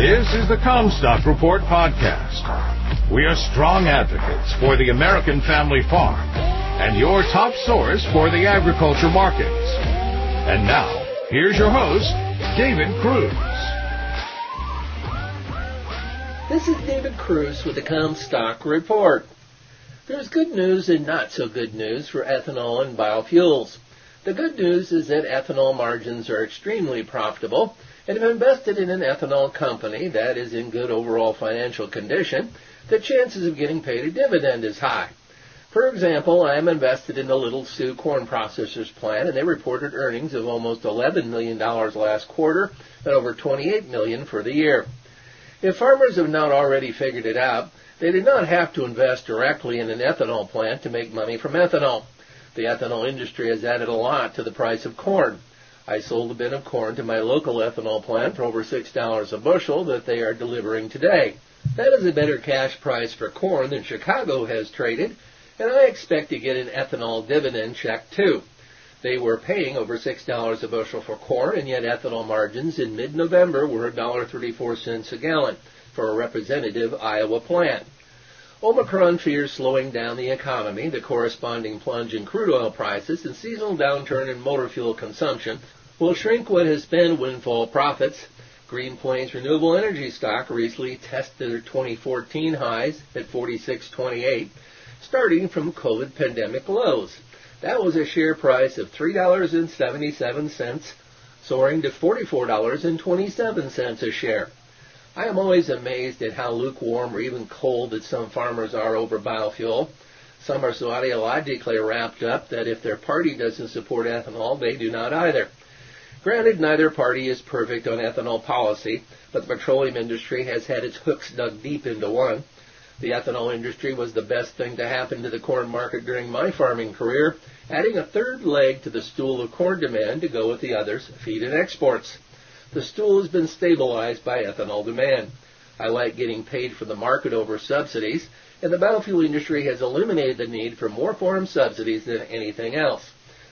This is the Commstock Report podcast. We are strong advocates for the American family farm and your top source for the agriculture markets. And now, here's your host, David Kruse. This is David Kruse with the Commstock Report. There's good news and not so good news for ethanol and biofuels. The good news is that ethanol margins are extremely profitable, and if invested in an ethanol company that is in good overall financial condition, the chances of getting paid a dividend is high. For example, I am invested in the Little Sioux Corn Processors plant, and they reported earnings of almost $11 million last quarter and over 28 million for the year. If farmers have not already figured it out, they did not have to invest directly in an ethanol plant to make money from ethanol. The ethanol industry has added a lot to the price of corn. I sold a bin of corn to my local ethanol plant for over $6 a bushel that they are delivering today. That is a better cash price for corn than Chicago has traded, and I expect to get an ethanol dividend check too. They were paying over $6 a bushel for corn, and yet ethanol margins in mid-November were $1.34 a gallon for a representative Iowa plant. Omicron fears slowing down the economy, the corresponding plunge in crude oil prices, and seasonal downturn in motor fuel consumption will shrink what has been windfall profits. Green Plains Renewable Energy stock recently tested their 2014 highs at 46.28, starting from COVID pandemic lows. That was a share price of $3.77, soaring to $44.27 a share. I am always amazed at how lukewarm or even cold that some farmers are over biofuel. Some are so ideologically wrapped up that if their party doesn't support ethanol, they do not either. Granted, neither party is perfect on ethanol policy, but the petroleum industry has had its hooks dug deep into one. The ethanol industry was the best thing to happen to the corn market during my farming career, adding a third leg to the stool of corn demand to go with the others, feed and exports. The stool has been stabilized by ethanol demand. I like getting paid for the market over subsidies, and the biofuel industry has eliminated the need for more farm subsidies than anything else.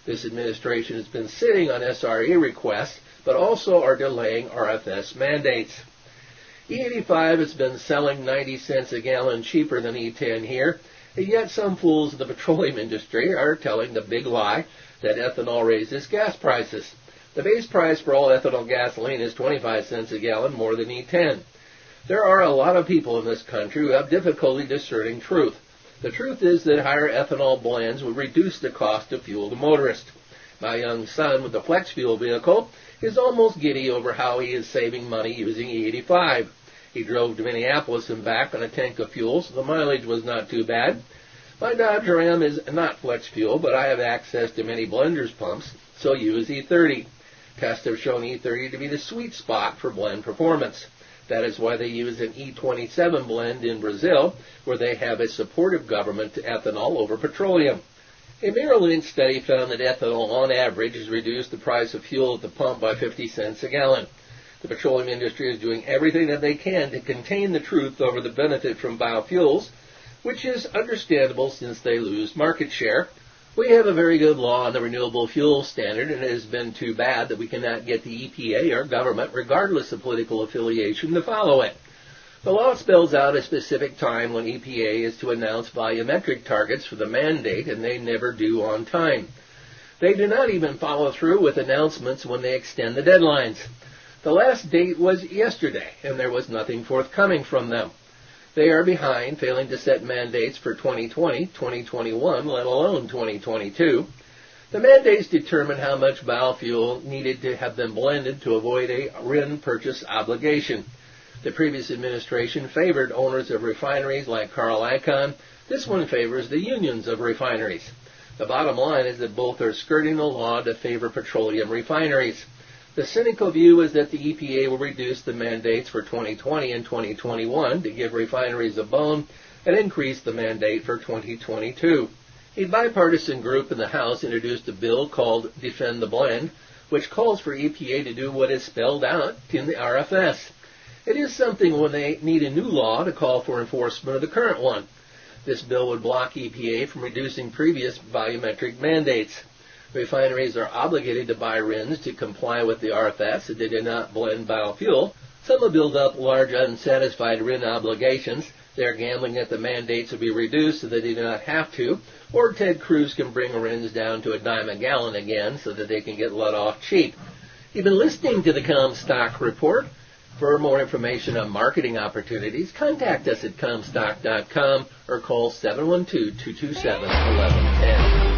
This administration has been sitting on SRE requests, but also are delaying RFS mandates. E85 has been selling 90 cents a gallon cheaper than E10 here, and yet some fools in the petroleum industry are telling the big lie that ethanol raises gas prices. The base price for all ethanol gasoline is 25 cents a gallon more than E10. There are a lot of people in this country who have difficulty discerning truth. The truth is that higher ethanol blends would reduce the cost of fuel to motorists. My young son with the flex fuel vehicle is almost giddy over how he is saving money using E85. He drove to Minneapolis and back on a tank of fuel, so the mileage was not too bad. My Dodge Ram is not flex fuel, but I have access to many blenders pumps, so use E30. Tests have shown E30 to be the sweet spot for blend performance. That is why they use an E27 blend in Brazil, where they have a supportive government to ethanol over petroleum. A Maryland study found that ethanol, on average, has reduced the price of fuel at the pump by 50 cents a gallon. The petroleum industry is doing everything that they can to contain the truth over the benefit from biofuels, which is understandable since they lose market share. We have a very good law on the renewable fuel standard, and it has been too bad that we cannot get the EPA or government, regardless of political affiliation, to follow it. The law spells out a specific time when EPA is to announce volumetric targets for the mandate, and they never do on time. They do not even follow through with announcements when they extend the deadlines. The last date was yesterday, and there was nothing forthcoming from them. They are behind, failing to set mandates for 2020, 2021, let alone 2022. The mandates determine how much biofuel needed to have been blended to avoid a RIN purchase obligation. The previous administration favored owners of refineries like Carl Icahn. This one favors the unions of refineries. The bottom line is that both are skirting the law to favor petroleum refineries. The cynical view is that the EPA will reduce the mandates for 2020 and 2021 to give refineries a bone and increase the mandate for 2022. A bipartisan group in the House introduced a bill called Defend the Blend, which calls for EPA to do what is spelled out in the RFS. It is something when they need a new law to call for enforcement of the current one. This bill would block EPA from reducing previous volumetric mandates. Refineries are obligated to buy RINs to comply with the RFS if they do not blend biofuel. Some have built up large unsatisfied RIN obligations. They're gambling that the mandates will be reduced so that they do not have to, or Ted Cruz can bring RINs down to a dime a gallon again so that they can get let off cheap. You've been listening to the Commstock Report. For more information on marketing opportunities, contact us at Commstock.com or call 712-227-1110.